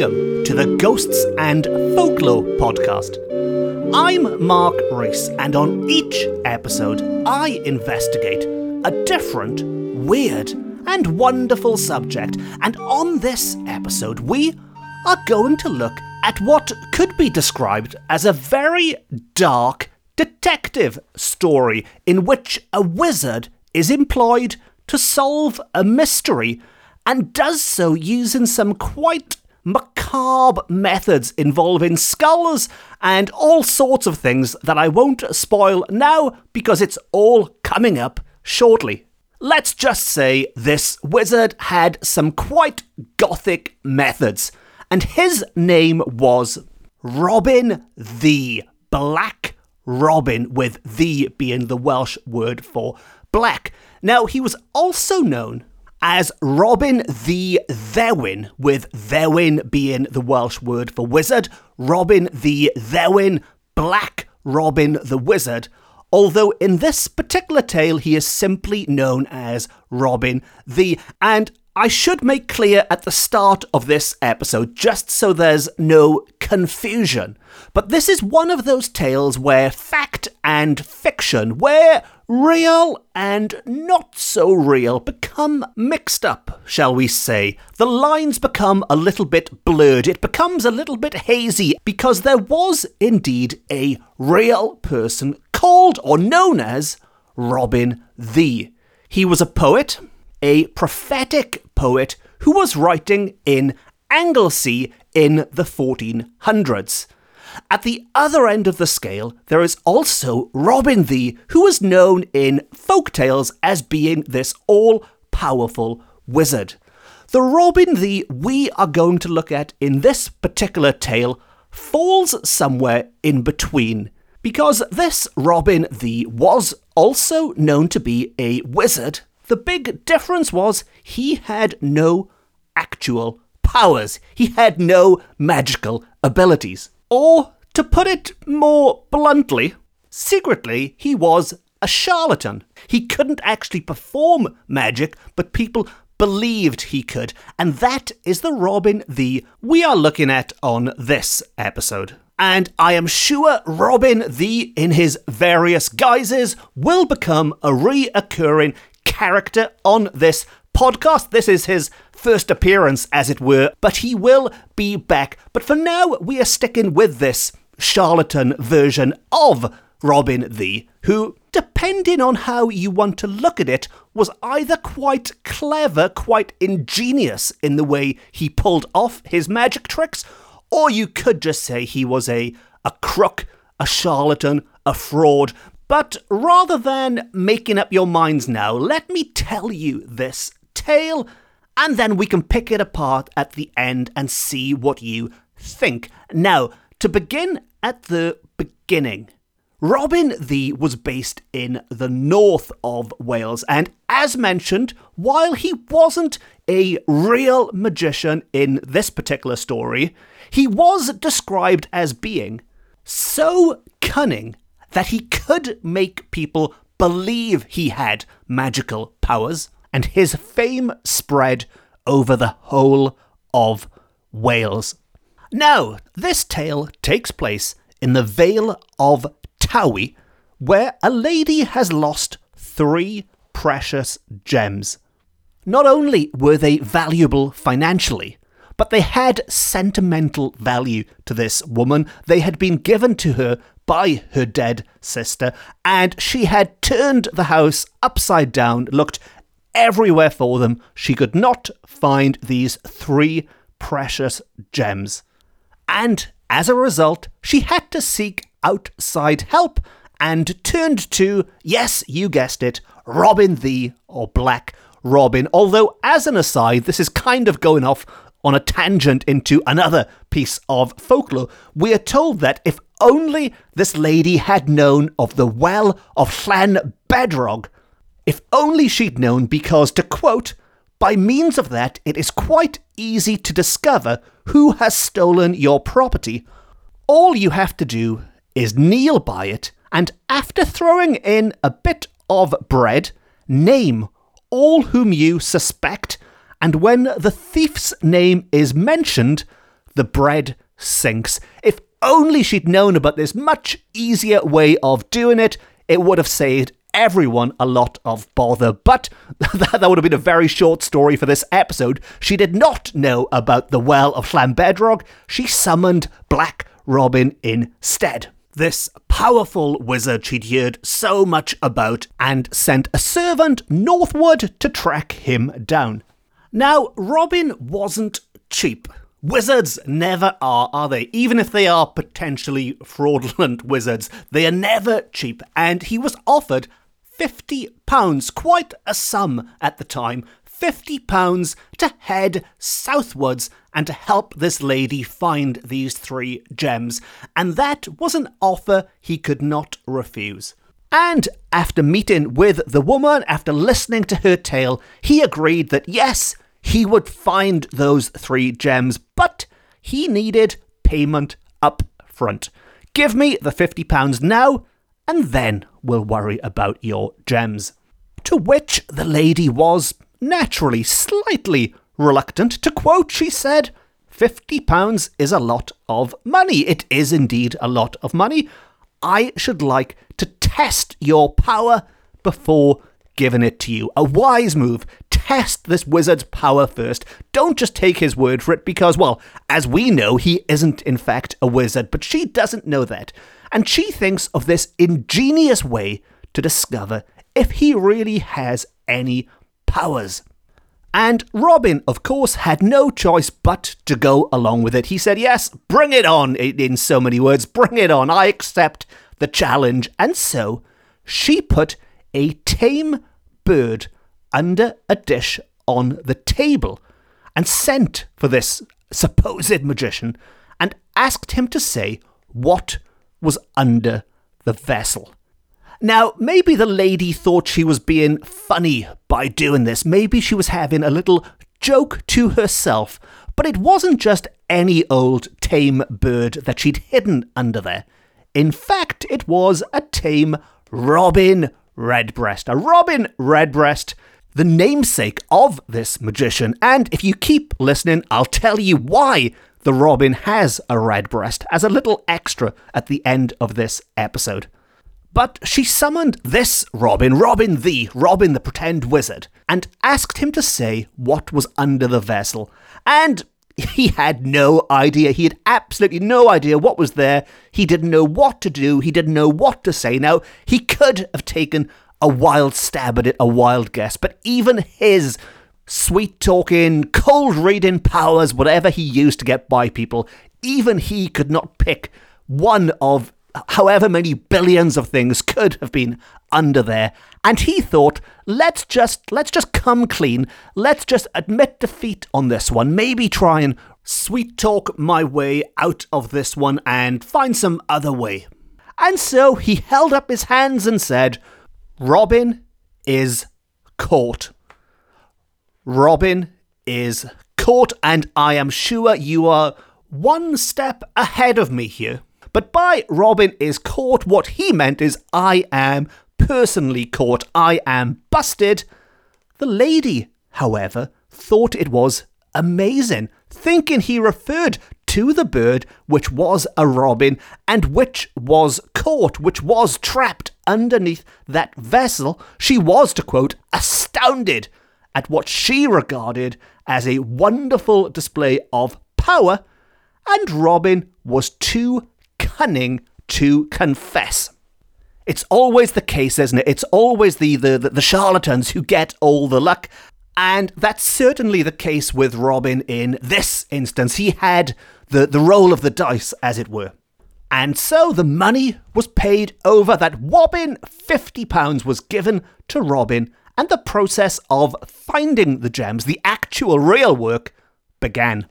Welcome to the Ghosts and Folklore podcast. I'm Mark Rees, and on each episode, I investigate a different, weird, and wonderful subject. And on this episode, we are going to look at what could be described as a very dark detective story in which a wizard is employed to solve a mystery and does so using some quite macabre methods involving skulls and all sorts of things that I won't spoil now because it's all coming up shortly. Let's just say this wizard had some quite gothic methods, and his name was Robin Ddu Black Robin, with Ddu being the Welsh word for black. Now, he was also known as Robin the Ddewin, with Ddewin being the Welsh word for wizard, Robin the Ddewin, Black Robin the Wizard, although in this particular tale he is simply known as Robin Ddu. And I should make clear at the start of this episode, just so there's no confusion. But this is one of those tales where fact and fiction, where real and not so real, become mixed up, shall we say. The lines become a little bit blurred, it becomes a little bit hazy, because there was indeed a real person called or known as Robin Ddu. He was a poet, a prophetic poet who was writing in Anglesey in the 1400s. At the other end of the scale, there is also Robin Ddu, who is known in folk tales as being this all powerful wizard. The Robin Ddu we are going to look at in this particular tale falls somewhere in between, because this Robin Ddu was also known to be a wizard the big difference was he had no actual powers. He had no magical abilities. Or, to put it more bluntly, secretly, he was a charlatan. He couldn't actually perform magic, but people believed he could. And that is the Robin Ddu we are looking at on this episode. And I am sure Robin Ddu, in his various guises, will become a reoccurring character on this podcast. This is his first appearance, as it were, but he will be back. But for now, we are sticking with this charlatan version of Robin Ddu, who, depending on how you want to look at it, was either quite clever, quite ingenious in the way he pulled off his magic tricks, or you could just say he was a, a crook, a charlatan, a fraud, but rather than making up your minds now, let me tell you this tale, and then we can pick it apart at the end and see what you think. Now, to begin at the beginning, Robin Ddu was based in the north of Wales, and as mentioned, while he wasn't a real magician in this particular story, he was described as being so cunning that he could make people believe he had magical powers, and his fame spread over the whole of Wales. Now, this tale takes place in the Vale of Towy, where a lady has lost three precious gems. Not only were they valuable financially, but they had sentimental value to this woman. They had been given to her by her dead sister, and she had turned the house upside down, looked everywhere for them. She could not find these three precious gems. And as a result, she had to seek outside help and turned to, yes, you guessed it, Robin Ddu, or Black Robin. Although, as an aside, this is kind of going off on a tangent into another piece of folklore. We are told that if only this lady had known of the well of Llan Bedrog. If only she'd known, because, to quote, by means of that, it is quite easy to discover who has stolen your property. All you have to do is kneel by it, and after throwing in a bit of bread, name all whom you suspect, and when the thief's name is mentioned, the bread sinks. If only she'd known about this much easier way of doing it, it would have saved everyone a lot of bother. But that would have been a very short story for this episode. She did not know about the Well of Llanbedrog. She summoned Black Robin instead. This powerful wizard she'd heard so much about and sent a servant northward to track him down. Now, Robin wasn't cheap. Wizards never are, are they? Even if they are potentially fraudulent wizards, they are never cheap, and he was offered £50, quite a sum at the time, £50 to head southwards and to help this lady find these three gems. And that was an offer he could not refuse. And after meeting with the woman, after listening to her tale, he agreed that yes, he would find those three gems, but he needed payment up front. Give me the £50 now, and then we'll worry about your gems. To which the lady was, naturally, slightly reluctant. To quote, she said, £50 is a lot of money. It is indeed a lot of money. I should like to test your power before giving it to you. A wise move. Test this wizard's power first. Don't just take his word for it because, well, as we know, he isn't in fact a wizard, but she doesn't know that and she thinks of this ingenious way to discover if he really has any powers. And Robin, of course, had no choice but to go along with it. He said, Yes, bring it on, in so many words, bring it on. I accept the challenge. And so she put a tame bird under a dish on the table and sent for this supposed magician and asked him to say what was under the vessel. Now, maybe the lady thought she was being funny by doing this. Maybe she was having a little joke to herself. But it wasn't just any old tame bird that she'd hidden under there. In fact, it was a tame robin redbreast. A robin redbreast, the namesake of this magician. And if you keep listening, I'll tell you why the Robin has a redbreast as a little extra at the end of this episode. But she summoned this Robin, Robin Ddu, Robin the pretend wizard, and asked him to say what was under the vessel. And he had no idea. He had absolutely no idea what was there. He didn't know what to do. He didn't know what to say. Now, he could have taken a wild stab at it, a wild guess, but even his sweet talking, cold reading powers, whatever he used to get by people, even he could not pick one of however many billions of things could have been under there. And he thought let's just let's just come clean. Let's just admit defeat on this one. Maybe try and sweet talk my way out of this one and find some other way. And so he held up his hands and said robin is caught Robin is caught, and I am sure you are one step ahead of me here. But by Robin is caught, what he meant is I am personally caught, I am busted. The lady, however, thought it was amazing, thinking he referred to the bird which was a robin and which was caught, which was trapped underneath that vessel. She was, to quote, astounded at what she regarded as a wonderful display of power, and Robin was too cunning to confess. It's always the case, isn't it? It's always the, the, the, charlatans who get all the luck. And that's certainly the case with Robin in this instance. He had the, the roll of the dice, as it were. And so the money was paid over. That wobbin £50 was given to Robin and the process of finding the gems, the actual real work, began.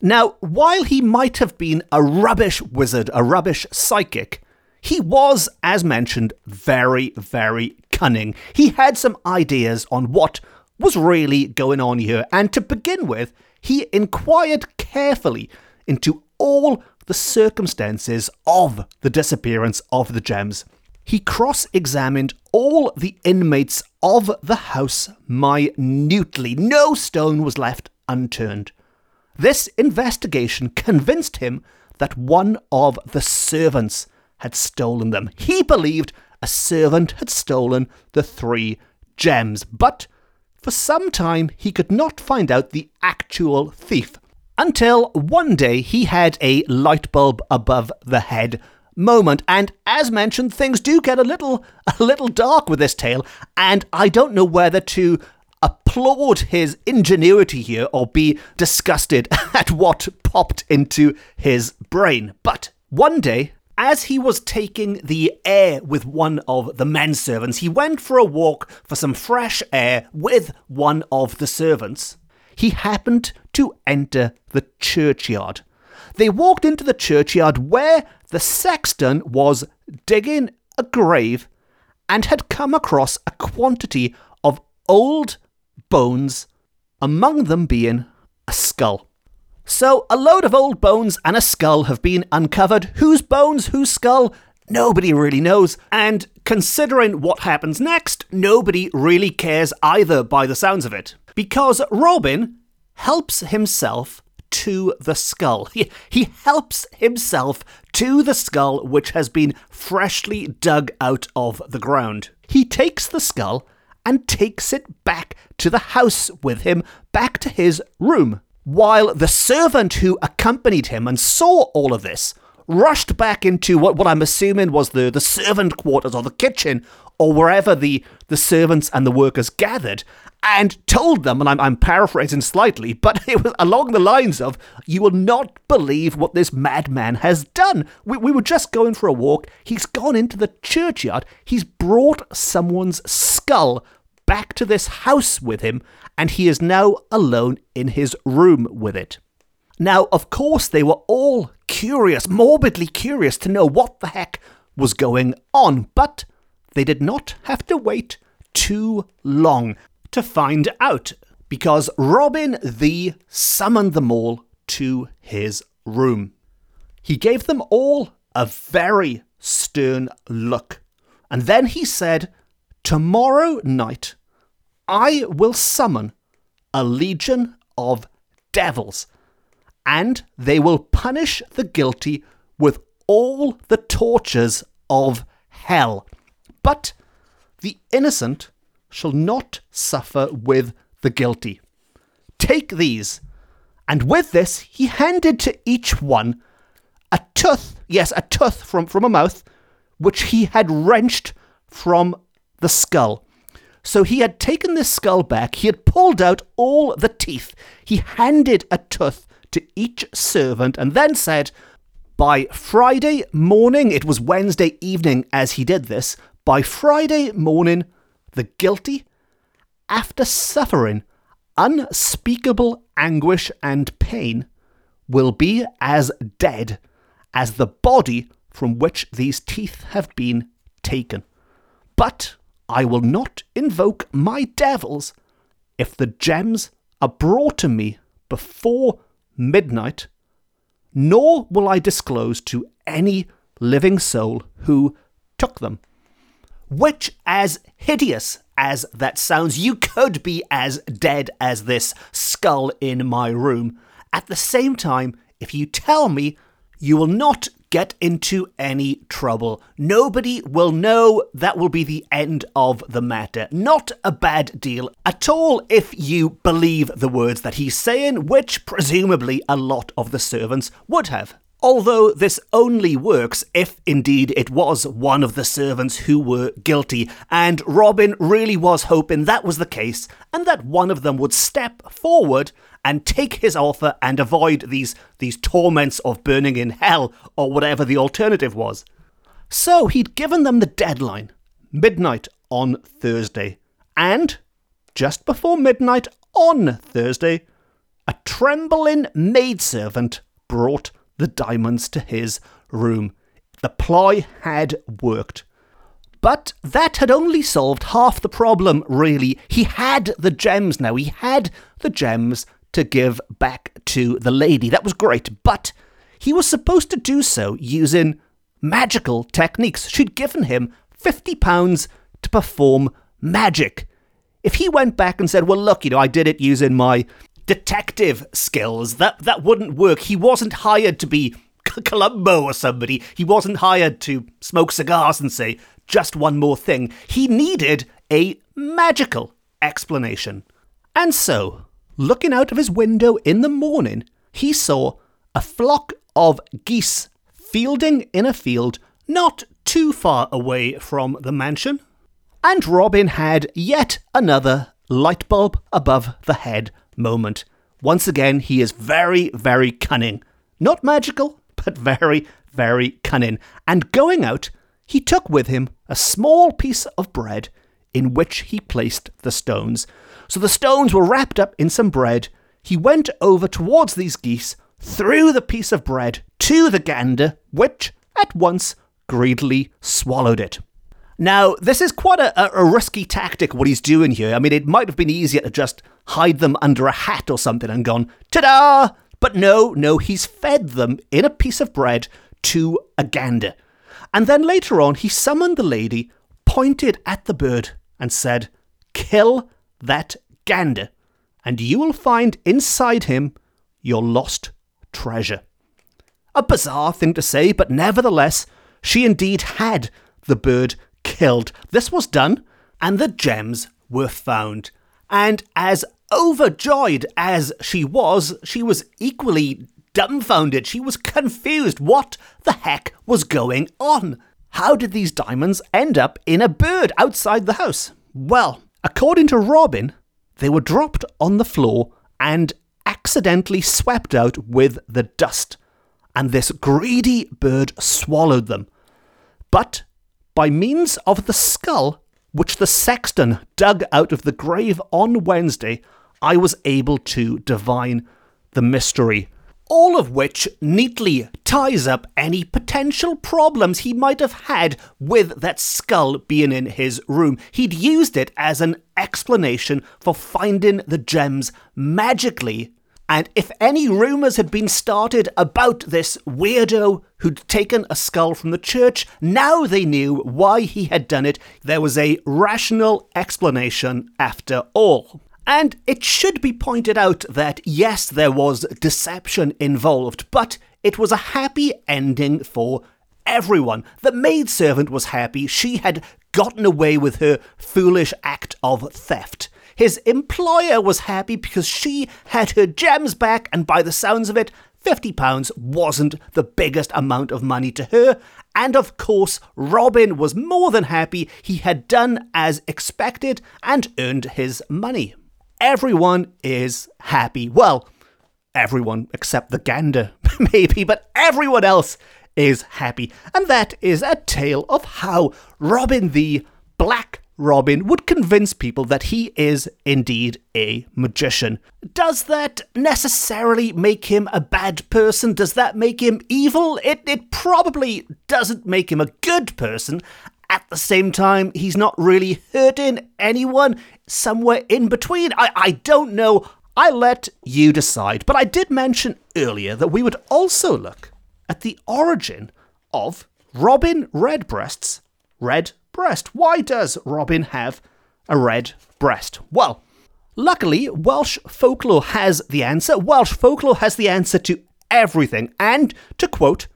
Now, while he might have been a rubbish wizard, a rubbish psychic, he was, as mentioned, very, very cunning. He had some ideas on what was really going on here, and to begin with, he inquired carefully into all the circumstances of the disappearance of the gems. He cross examined all the inmates of the house minutely. No stone was left unturned. This investigation convinced him that one of the servants had stolen them. He believed a servant had stolen the three gems, but for some time he could not find out the actual thief. Until one day he had a light bulb above the head moment. And as mentioned, things do get a little a little dark with this tale, and I don't know whether to applaud his ingenuity here or be disgusted at what popped into his brain. But one day, as he was taking the air with one of the men servants, he went for a walk for some fresh air with one of the servants. He happened to enter the churchyard. They walked into the churchyard where the sexton was digging a grave and had come across a quantity of old bones, among them being a skull. So, a load of old bones and a skull have been uncovered. Whose bones, whose skull? Nobody really knows. And considering what happens next, nobody really cares either by the sounds of it. Because Robin helps himself to the skull. He, he helps himself to the skull which has been freshly dug out of the ground. He takes the skull and takes it back to the house with him, back to his room. While the servant who accompanied him and saw all of this rushed back into what, what I'm assuming was the, the servant quarters or the kitchen or wherever the, the servants and the workers gathered and told them, and I'm, I'm paraphrasing slightly, but it was along the lines of, You will not believe what this madman has done. We, we were just going for a walk. He's gone into the churchyard. He's brought someone's skull back to this house with him, and he is now alone in his room with it. Now, of course, they were all curious, morbidly curious to know what the heck was going on, but they did not have to wait too long to find out because Robin Ddu summoned them all to his room. He gave them all a very stern look, and then he said, Tomorrow night I will summon a legion of devils, and they will punish the guilty with all the tortures of hell. But the innocent shall not suffer with the guilty. Take these. And with this, he handed to each one a tooth, yes, a tooth from, from a mouth, which he had wrenched from the skull. So he had taken this skull back, he had pulled out all the teeth, he handed a tooth to each servant, and then said, By Friday morning, it was Wednesday evening as he did this, by Friday morning, the guilty, after suffering unspeakable anguish and pain, will be as dead as the body from which these teeth have been taken. But I will not invoke my devils if the gems are brought to me before midnight, nor will I disclose to any living soul who took them. Which, as hideous as that sounds, you could be as dead as this skull in my room. At the same time, if you tell me, you will not get into any trouble. Nobody will know that will be the end of the matter. Not a bad deal at all if you believe the words that he's saying, which presumably a lot of the servants would have. Although this only works if indeed it was one of the servants who were guilty, and Robin really was hoping that was the case, and that one of them would step forward and take his offer and avoid these, these torments of burning in hell, or whatever the alternative was. So he'd given them the deadline, midnight on Thursday, and just before midnight on Thursday, a trembling maidservant brought the diamonds to his room. The ploy had worked. But that had only solved half the problem, really. He had the gems now. He had the gems to give back to the lady. That was great. But he was supposed to do so using magical techniques. She'd given him £50 to perform magic. If he went back and said, well, look, you know, I did it using my detective skills, that, that wouldn't work. He wasn't hired to be Columbo or somebody. He wasn't hired to smoke cigars and say, just one more thing. He needed a magical explanation. And so, looking out of his window in the morning, he saw a flock of geese fielding in a field not too far away from the mansion. And Robin had yet another light bulb above the head moment. Once again, he is very, very cunning. Not magical, but very, very cunning. And going out, he took with him a small piece of bread in which he placed the stones. So the stones were wrapped up in some bread. He went over towards these geese, threw the piece of bread to the gander, which at once greedily swallowed it. Now, this is quite a, a, risky tactic, what he's doing here. I mean, it might have been easier to just hide them under a hat or something and gone, ta da! But no, no, he's fed them in a piece of bread to a gander. And then later on, he summoned the lady, pointed at the bird, and said, Kill that gander, and you will find inside him your lost treasure. A bizarre thing to say, but nevertheless, she indeed had the bird killed. This was done, and the gems were found. And as overjoyed as she was, she was equally dumbfounded. She was confused. What the heck was going on? How did these diamonds end up in a bird outside the house? Well, according to Robin, they were dropped on the floor and accidentally swept out with the dust, and this greedy bird swallowed them. But by means of the skull which the sexton dug out of the grave on Wednesday, I was able to divine the mystery. All of which neatly ties up any potential problems he might have had with that skull being in his room. He'd used it as an explanation for finding the gems magically and if any rumours had been started about this weirdo who'd taken a skull from the church, now they knew why he had done it. There was a rational explanation after all. And it should be pointed out that yes, there was deception involved, but it was a happy ending for everyone. The maidservant was happy. She had gotten away with her foolish act of theft. His employer was happy because she had her gems back, and by the sounds of it, £50 wasn't the biggest amount of money to her. And of course, Robin was more than happy he had done as expected and earned his money. Everyone is happy. Well, everyone except the gander, maybe, but everyone else is happy. And that is a tale of how Robin Ddu Black Robin would convince people that he is indeed a magician. Does that necessarily make him a bad person? Does that make him evil? It, it probably doesn't make him a good person. At the same time, he's not really hurting anyone. Somewhere in between. I, I don't know. I let you decide. But I did mention earlier that we would also look at the origin of Robin Redbreast's red breast. Why does Robin have a red breast? Well, luckily, Welsh folklore has the answer. Welsh folklore has the answer to everything. And, to quote,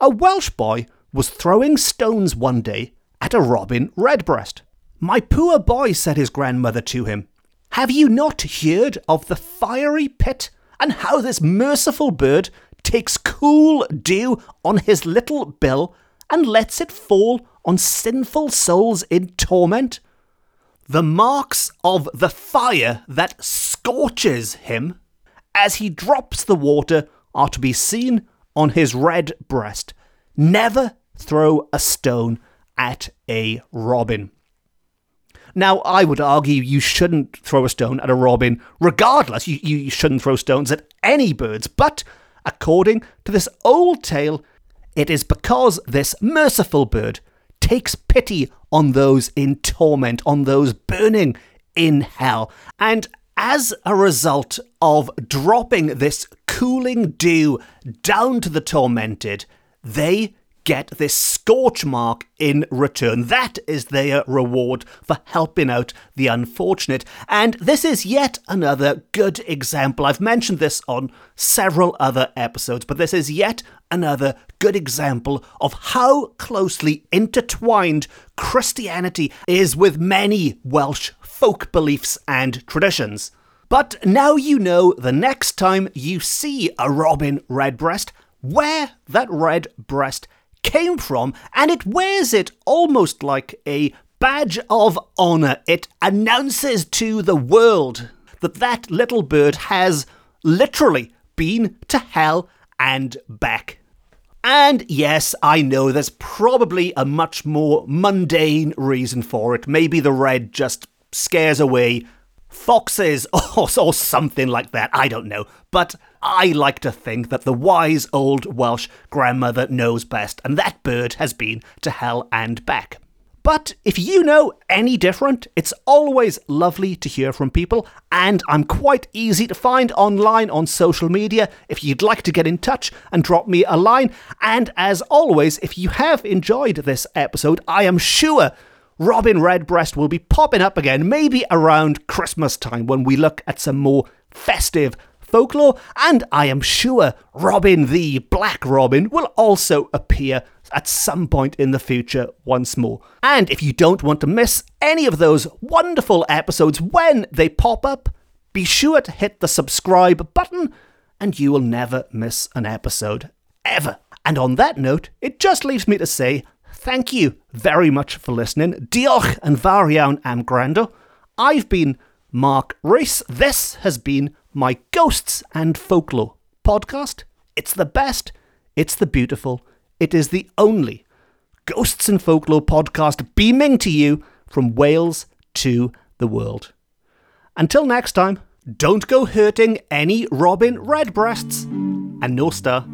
a Welsh boy was throwing stones one day at a robin redbreast. My poor boy, said his grandmother to him, have you not heard of the fiery pit and how this merciful bird takes cool dew on his little bill and lets it fall on sinful souls in torment? The marks of the fire that scorches him as he drops the water are to be seen on his red breast. Never throw a stone at a robin. Now, I would argue you shouldn't throw a stone at a robin, regardless. You, you shouldn't throw stones at any birds. But according to this old tale, it is because this merciful bird takes pity on those in torment, on those burning in hell. And as a result of dropping this cooling dew down to the tormented, they get this scorch mark in return. That is their reward for helping out the unfortunate. And this is yet another good example. I've mentioned this on several other episodes, but this is yet another good example of how closely intertwined Christianity is with many Welsh folk beliefs and traditions. But now you know the next time you see a robin redbreast, where that red breast came from, and it wears it almost like a badge of honour. It announces to the world that that little bird has literally been to hell and back. And yes, I know there's probably a much more mundane reason for it. Maybe the red just scares away foxes or, or something like that. I don't know. But I like to think that the wise old Welsh grandmother knows best, and that bird has been to hell and back. But if you know any different, it's always lovely to hear from people, and I'm quite easy to find online on social media if you'd like to get in touch and drop me a line. And as always, if you have enjoyed this episode, I am sure Robin Redbreast will be popping up again, maybe around Christmas time when we look at some more festive folklore, and I am sure Robin Ddu Black Robin will also appear at some point in the future once more. And if you don't want to miss any of those wonderful episodes when they pop up, be sure to hit the subscribe button and you will never miss an episode ever. And on that note, it just leaves me to say thank you very much for listening. Diolch and varian am grando. I've been Mark Rees. This has been my Ghosts and Folklore podcast. It's the best, it's the beautiful, it is the only Ghosts and Folklore podcast beaming to you from Wales to the world. Until next time, don't go hurting any robin redbreasts, and no star.